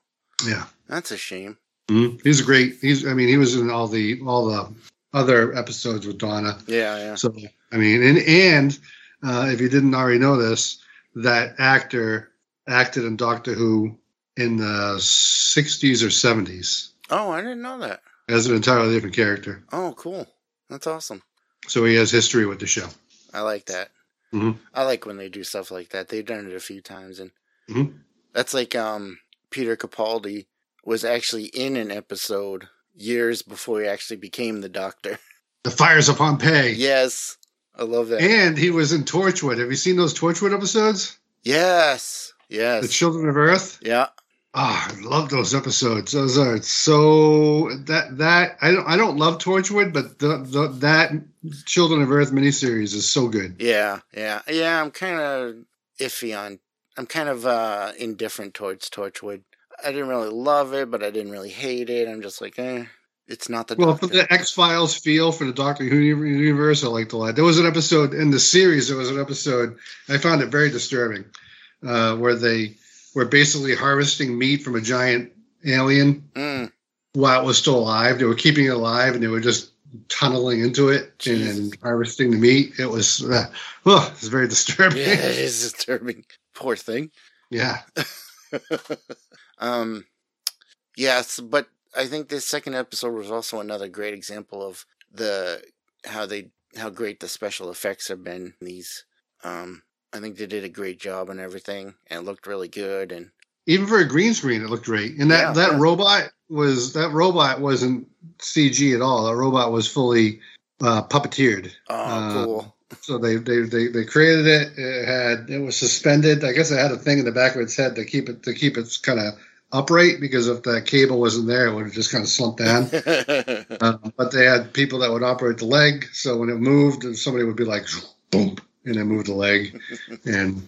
Yeah, that's a shame. Mm he's a great. He's I mean he was in all the all the other episodes with Donna. yeah yeah. So I mean, and and uh, if you didn't already know this, that actor acted in Doctor Who in the '60s or '70s oh i didn't know that as an entirely different character. Oh, cool. That's awesome. So he has history with the show. I like that. Mhm. I like when they do stuff like that. They've done it a few times, and Mhm. that's like um Peter Capaldi was actually in an episode years before he actually became the Doctor. The fires of Pompeii. yes, I love that. And he was in Torchwood. Have you seen those Torchwood episodes? yes, Yes. The Children of Earth. yeah. Ah, I love those episodes. Those are so that that I don't I don't love Torchwood, but the, the that Children of Earth miniseries is so good. Yeah, yeah, yeah. I'm kind of iffy on. I'm kind of uh indifferent towards Torchwood. I didn't really love it, but I didn't really hate it. I'm just like, eh, it's not the Well, the X Files feel for the Doctor Who universe, I liked a lot. There was an episode in the series. There was an episode I found it very disturbing, uh, where they were basically harvesting meat from a giant alien Mm, while it was still alive. They were keeping it alive, and they were just tunneling into it and, harvesting the meat. It was, uh, oh, it was very disturbing. yeah, it [laughs] is disturbing. Poor thing. yeah. [laughs] um, yes, but I think this second episode was also another great example of the how they how great the special effects have been. These, um, I think they did a great job and everything, and it looked really good. And Even for a green screen, it looked great. And that Yeah, that yeah. robot was that robot wasn't CG at all. That robot was fully uh, puppeteered. oh, Uh, cool. So they, they they they created it. It had it was suspended. I guess it had a thing in the back of its head to keep it to keep it kind of upright because if that cable wasn't there, it would have just kind of slumped down. [laughs] Um, but they had people that would operate the leg. So when it moved, somebody would be like, boom, and then move the leg. [laughs] And,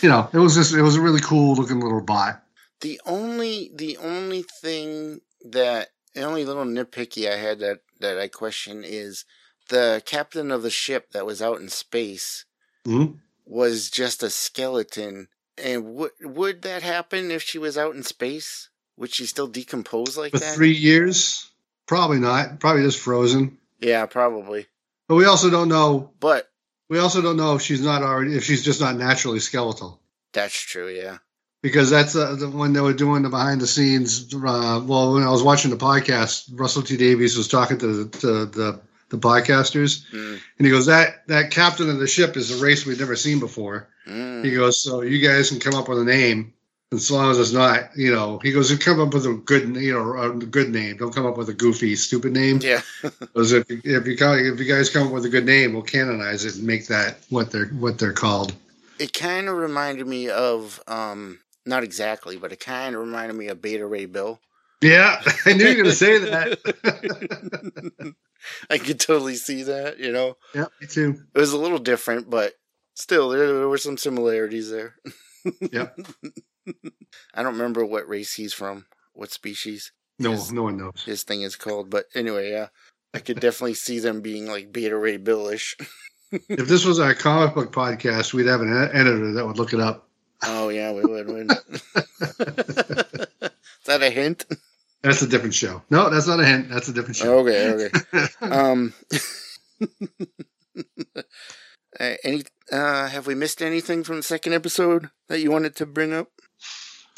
you know, it was just, it was a really cool looking little bot. the only the only thing that the only little nitpicky I had that that I question is the captain of the ship that was out in space Mhm. was just a skeleton. And would would that happen if she was out in space? Would she still decompose like For that? three years, probably not. Probably just frozen. Yeah, probably. But we also don't know. But We also don't know if she's not already, if she's just not naturally skeletal. that's true. Yeah. Because that's uh, the, when they were doing the behind the scenes. Uh, well, when I was watching the podcast, Russell T Davies was talking to the, to the the podcasters, Mm, and he goes, "That that captain of the ship is a race we've never seen before." Mm. He goes, "So you guys can come up with a name, and so long as it's not, you know," he goes, you "Come up with a good, you know, a good name. Don't come up with a goofy, stupid name." Yeah. [laughs] Because if if you if you guys come up with a good name, we'll canonize it and make that what they're what they're called. It kind of reminded me of um not exactly, but it kind of reminded me of Beta Ray Bill. Yeah, [laughs] I knew you were going to say that. [laughs] I could totally see that, you know. yeah, me too. It was a little different, but still, there, there were some similarities there. [laughs] yeah. I don't remember what race he's from, what species No, Yes. no one knows. his thing is called, but anyway, yeah, I could [laughs] definitely see them being like Beta Ray Billish. [laughs] If this was our comic book podcast, we'd have an editor that would look it up. oh yeah, we would. wouldn't that a hint? That's a different show. No, that's not a hint. That's a different show. Okay, okay. um, any? Uh, have we missed anything from the second episode that you wanted to bring up?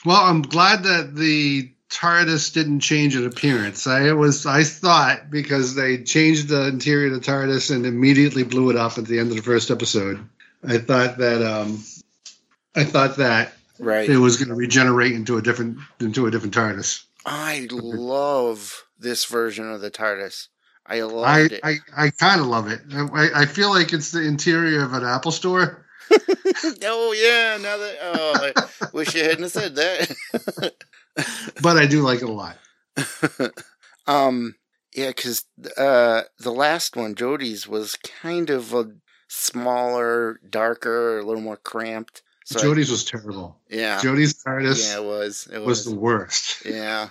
Well, I'm glad that the TARDIS didn't change in appearance. I was I thought because they changed the interior of the TARDIS and immediately blew it up at the end of the first episode. I thought that um, I thought that Right. it was going to regenerate into a different into a different TARDIS. I love this version of the TARDIS. I I it. I, I kind of love it. I, I feel like it's the interior of an Apple store. [laughs] oh yeah, now that oh, I wish you hadn't said that. [laughs] but I do like it a lot. [laughs] um, yeah, because uh, the last one, Jodie's, was kind of a smaller, darker, a little more cramped. So I- Jodie's was terrible. yeah, Jodie's TARDIS yeah, it was. It was was. the worst. yeah.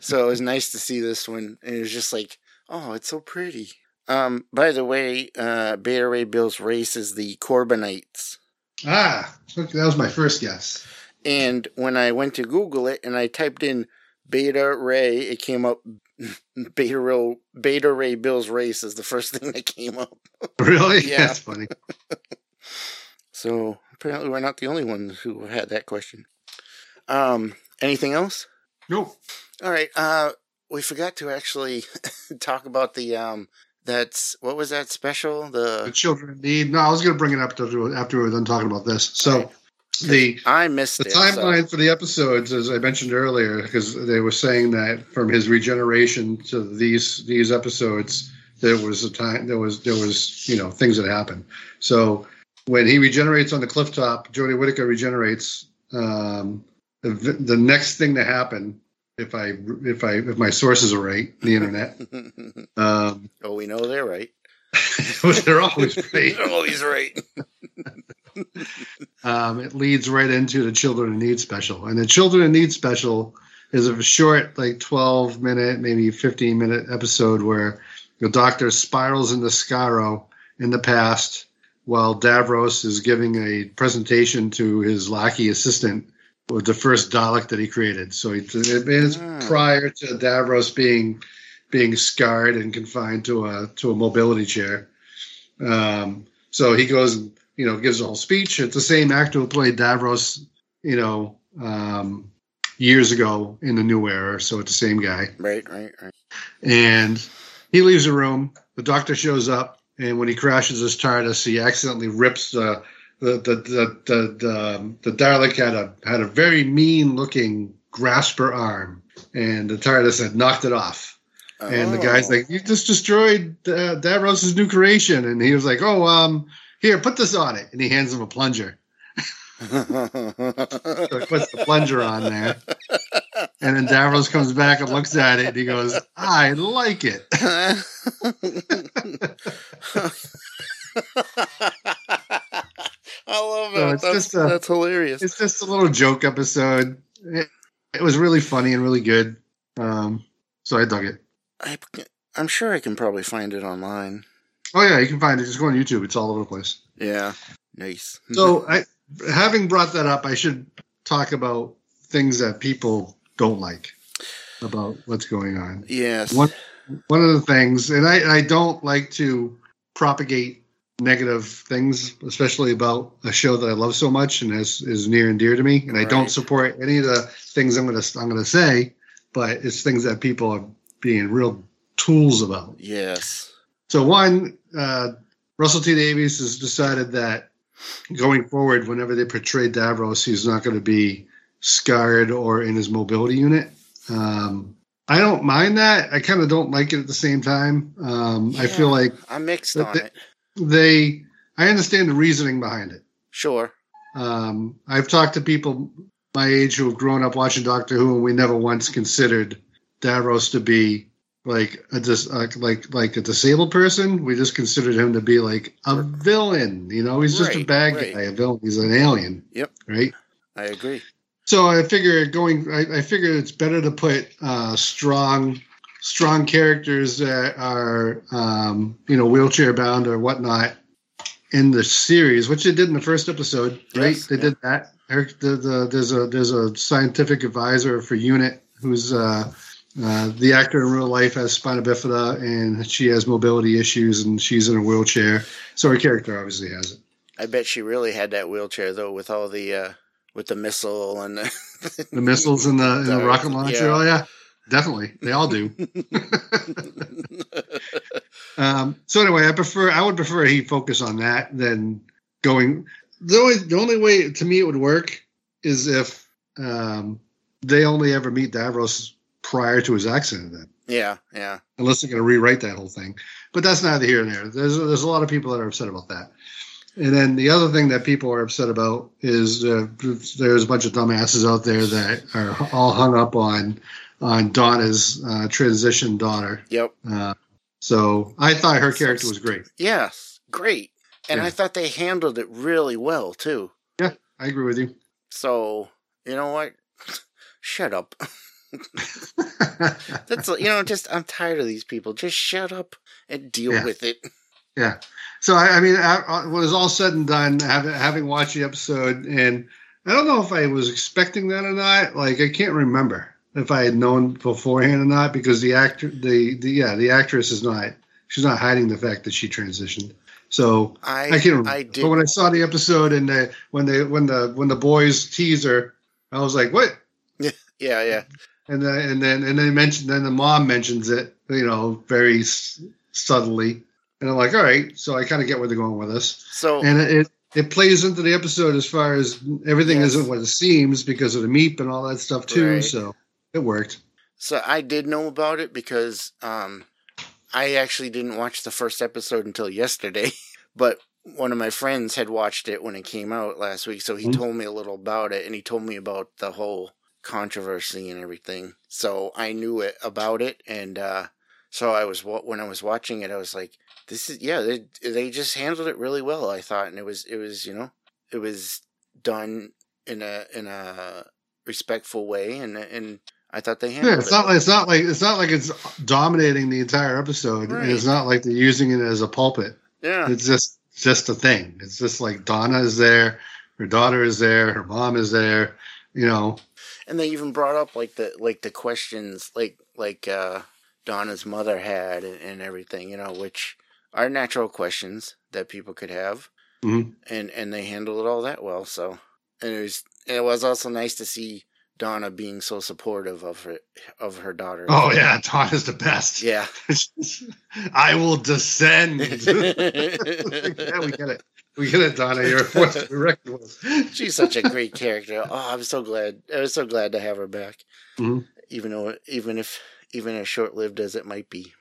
so it was nice to see this one, and it was just like, oh, it's so pretty. Um, by the way, uh, Beta Ray Bill's race is the Korbinites. Ah, that was my first guess. And when I went to Google it and I typed in Beta Ray, it came up [laughs] Beta Ray, Beta Ray Bill's race is the first [laughs] thing that came up. Really? [laughs] Yeah. That's funny. So apparently we're not the only ones who had that question. Um, anything else? Nope. All right. Uh, we forgot to actually [laughs] talk about the um. That's what was that special? The The children need. No, I was going to bring it up after, after we were done talking about this. So Okay. the I missed the it. so- timeline for the episodes, as I mentioned earlier, because they were saying that from his regeneration to these these episodes, there was a time there was there was you know things that happened. So when he regenerates on the cliff top, Jodie Whittaker regenerates. Um, the, the next thing to happen, if I if I if my sources are right, the internet, [laughs] um, oh, we know they're right. [laughs] they're always [laughs] right. They're always right. um, it leads right into the Children in Need special. And the Children in Need special is a short, like 12 minute, maybe 15 minute episode where the doctor spirals into Skaro in the past while Davros is giving a presentation to his lackey assistant with the first Dalek that he created. So it, it is Ah. prior to Davros being being scarred and confined to a to a mobility chair. Um, so he goes and you know gives a whole speech. It's the same actor who played Davros, you know, um, years ago in the New Era. So it's the same guy. Right, right, right. And he leaves the room. The doctor shows up and when he crashes his TARDIS, he accidentally rips the the the the the, the, um, the Dalek had a had a very mean looking grasper arm, and the TARDIS had knocked it off. And the guy's Oh. like, "You just destroyed uh, Davros's new creation," and he was like, "Oh, um, here, put this on it," and he hands him a plunger. So he puts the plunger on there, and then Davros comes back and looks at it, and he goes, "I like it." [laughs] [laughs] [laughs] I love So it. it's that's, just a- that's hilarious. It's just a little joke episode. It, it was really funny and really good. Um, so I dug it. I, I'm sure I can probably find it online. Oh yeah, you can find it. Just go on YouTube. It's all over the place. Yeah. Nice. [laughs] So I, having brought that up, I should talk about things that people don't like about what's going on. yes. One one of the things, and I, I don't like to propagate negative things, especially about a show that I love so much and is is near and dear to me. And I don't support any of the things I'm gonna I'm gonna say, but it's things that people are being real tools about. Yes. So one, uh, Russell T Davies has decided that going forward, whenever they portray Davros, he's not going to be scarred or in his mobility unit. Um, I don't mind that. I kind of don't like it at the same time. Um, I feel like I'm mixed on it. They. I understand the reasoning behind it. Sure. Um, I've talked to people my age who have grown up watching Doctor Who, and we never once considered Davros to be like a dis- like like like a disabled person. We just considered him to be like a villain. You know, he's just a bad right. guy, a villain. He's an alien. Yep. Right. I agree. So I figure going. I, I figure it's better to put uh, strong, strong characters that are, um, you know, wheelchair bound or whatnot in the series, which they did in the first episode. Right? Yes, they yeah. did that. Her- The, the, there's a there's a scientific advisor for UNIT who's uh, uh, the actor in real life has spina bifida and she has mobility issues and she's in a wheelchair. So her character obviously has it. I bet she really had that wheelchair though, with all the uh, with the missile and the, The missiles in the, [laughs] the The- rocket launcher. yeah. Oh yeah, definitely. They all do. [laughs] um, so anyway, I prefer. I would prefer he focus on that than going. The only the only way to me it would work is if um, they only ever meet Davros prior to his accident. Then, yeah, yeah. unless they're going to rewrite that whole thing. But that's neither here nor there. There's there's a lot of people that are upset about that. And then the other thing that people are upset about is uh, there's a bunch of dumbasses out there that are all hung up on on Donna's uh, transition daughter. Yep. Uh, so I thought her character was great. Yes. Great. And Yeah. I thought they handled it really well too. Yeah, I agree with you. So you know what? [laughs] Shut up. [laughs] That's you know just I'm tired of these people. Just shut up and deal Yeah. with it. [laughs] Yeah. So I, I mean, I, I, when it's all said and done, having having watched the episode, and I don't know if I was expecting that or not. Like I can't remember if I had known beforehand or not because the actor, the, the yeah, the actress is not. She's not hiding the fact that she transitioned. So I I can't remember. I did But when I saw the episode and the, when they when the when the boys tease her, I was like, what? [laughs] yeah, yeah. And then and then and then mentioned then the mom mentions it, you know, very s- subtly. And I'm like, all right, so I kind of get where they're going with this So and it, it it plays into the episode as far as everything Yes. isn't what it seems because of the meep and all that stuff too. Right. So it worked. So I did know about it because um, I actually didn't watch the first episode until yesterday, [laughs] but one of my friends had watched it when it came out last week, so he Mhm. told me a little about it, and he told me about the whole controversy and everything. So I knew it about it, and uh, so I was when I was watching it, I was like, "This is yeah." They they just handled it really well, I thought, and it was it was you know it was done in a in a respectful way, and and I thought they handled Yeah, it's it. not like it's not like it's not like it's dominating the entire episode. Right. It's not like they're using it as a pulpit. yeah. It's just just a thing. It's just like Donna is there, her daughter is there, her mom is there. You know, and they even brought up like the like the questions like like uh donna's mother had and, and everything you know which are natural questions that people could have mm-hmm. and and they handled it all that well so and it was it was also nice to see Donna being so supportive of her of her daughter. Oh yeah, Dawn is the best. yeah. [laughs] I will descend. [laughs] yeah, we get it. We get it, Donna. You're what we reckon was. [laughs] She's such a great character. Oh, I'm so glad. I was so glad to have her back. Mhm. Even though, even if, even as short lived as it might be.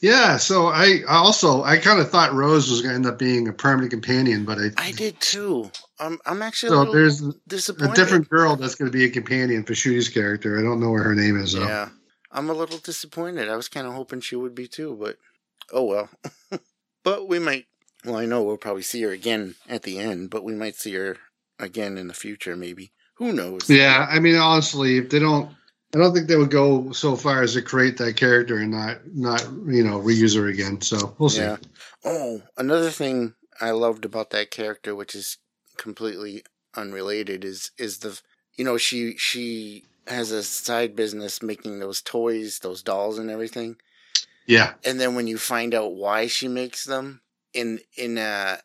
Yeah, so I also I kind of thought Rose was going to end up being a permanent companion, but I, I did too. I'm, I'm actually so there's a different girl that's going to be a companion for Ncuti's character. I don't know where her name is though. Yeah, I'm a little disappointed. I was kind of hoping she would be too, but oh well. [laughs] but we might. Well, I know we'll probably see her again at the end, but we might see her again in the future, maybe. Who knows? Yeah, I mean honestly, if they don't, I don't think they would go so far as to create that character and not not you know reuse her again. So we'll see. Yeah. Oh, another thing I loved about that character, which is completely unrelated, is is the you know she she has a side business making those toys, those dolls, and everything. Yeah, And then when you find out why she makes them, in in uh,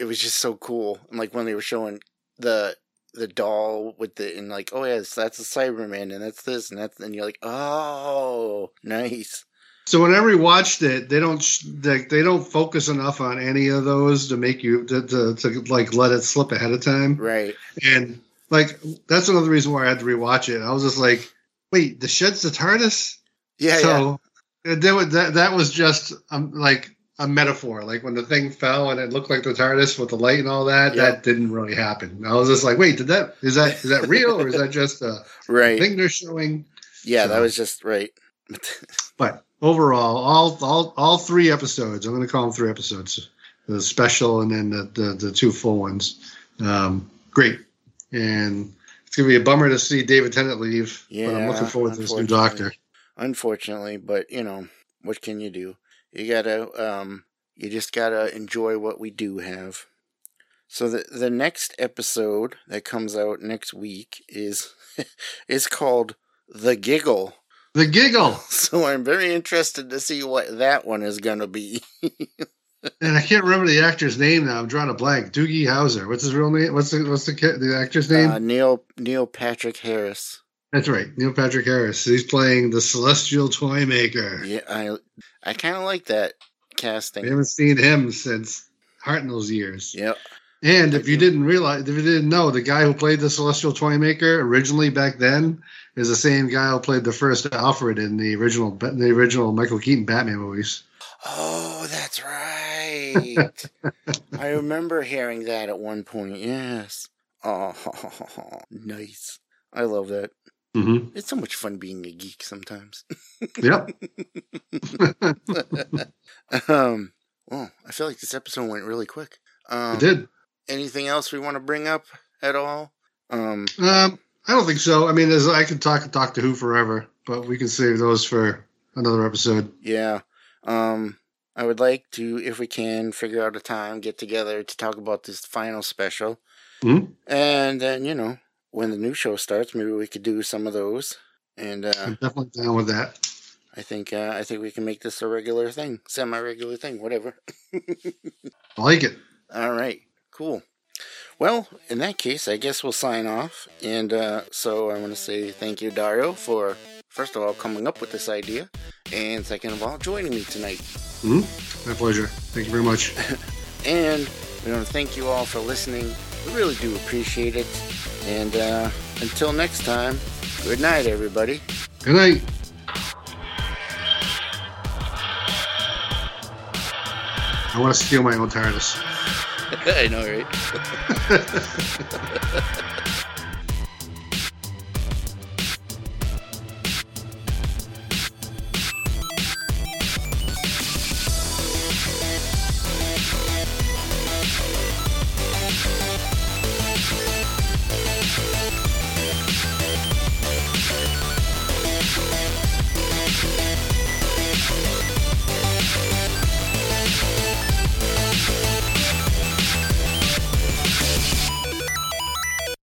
it was just so cool. And like when they were showing the the doll with the and like oh yes that's a Cyberman and that's this and that's and you're like oh nice So whenever we watched it, they don't sh- they, they don't focus enough on any of those to make you to, to, to like let it slip ahead of time. right And like that's another reason why I had to rewatch it. I was just like, wait, the shed's the TARDIS. yeah yeah so uh, that, was- that that was just um, like a metaphor. Like when the thing fell and it looked like the TARDIS with the light and all that, Yeah. that didn't really happen. I was just like, wait, did that is that is that real or is that just a [laughs] right thing they're showing? yeah that was just right [laughs] But overall, all all all three episodes. I'm going to call them three episodes: the special and then the the, the two full ones. Um, great, and it's going to be a bummer to see David Tennant leave. but I'm looking forward to this new. Doctor. unfortunately but you know what can you do you gotta um you just gotta enjoy what we do have so the the next episode that comes out next week is [laughs] is called the giggle The giggle, [laughs] so i'm very interested to see what that one is gonna be [laughs] and I can't remember the actor's name now. I'm drawing a blank. Doogie Howser. What's his real name? What's the what's the the actor's name? uh, neil neil patrick harris That's right, Neil Patrick Harris. He's playing the Celestial Toy Maker. yeah i i kind of like that casting. We haven't seen him since Hartnell's years. yep And I if you didn't realize, if you didn't know, the guy who played the Celestial Toy Maker originally back then is the same guy who played the first Alfred in the original, the original Michael Keaton Batman movies. Oh, that's right. I [laughs] remember hearing that at one point. Yes. Oh, [laughs] nice. I love that. Mm-hmm. It's so much fun being a geek sometimes. Yep. [laughs] um, well, I feel like this episode went really quick. Um, it did. Anything else we want to bring up at all? Um, Um, I don't think so. I mean, there's, I could talk talk to Who forever, but we can save those for another episode. yeah. Um, I would like to, if we can, figure out a time, get together to talk about this final special. Mhm. And then, you know, when the new show starts, maybe we could do some of those. And uh, I'm definitely down with that. I think uh, I think we can make this a regular thing, semi-regular thing, whatever. [laughs] I like it. All right, cool. Well, in that case, I guess we'll sign off. And uh, so I want to say thank you, Dario, for first of all coming up with this idea, and second of all joining me tonight. hmm My pleasure. Thank you very much. [laughs] And we want to thank you all for listening. We really do appreciate it. And uh, until next time, good night, everybody. Good night. I want to steal my own TARDIS. [laughs] I know, right? [laughs]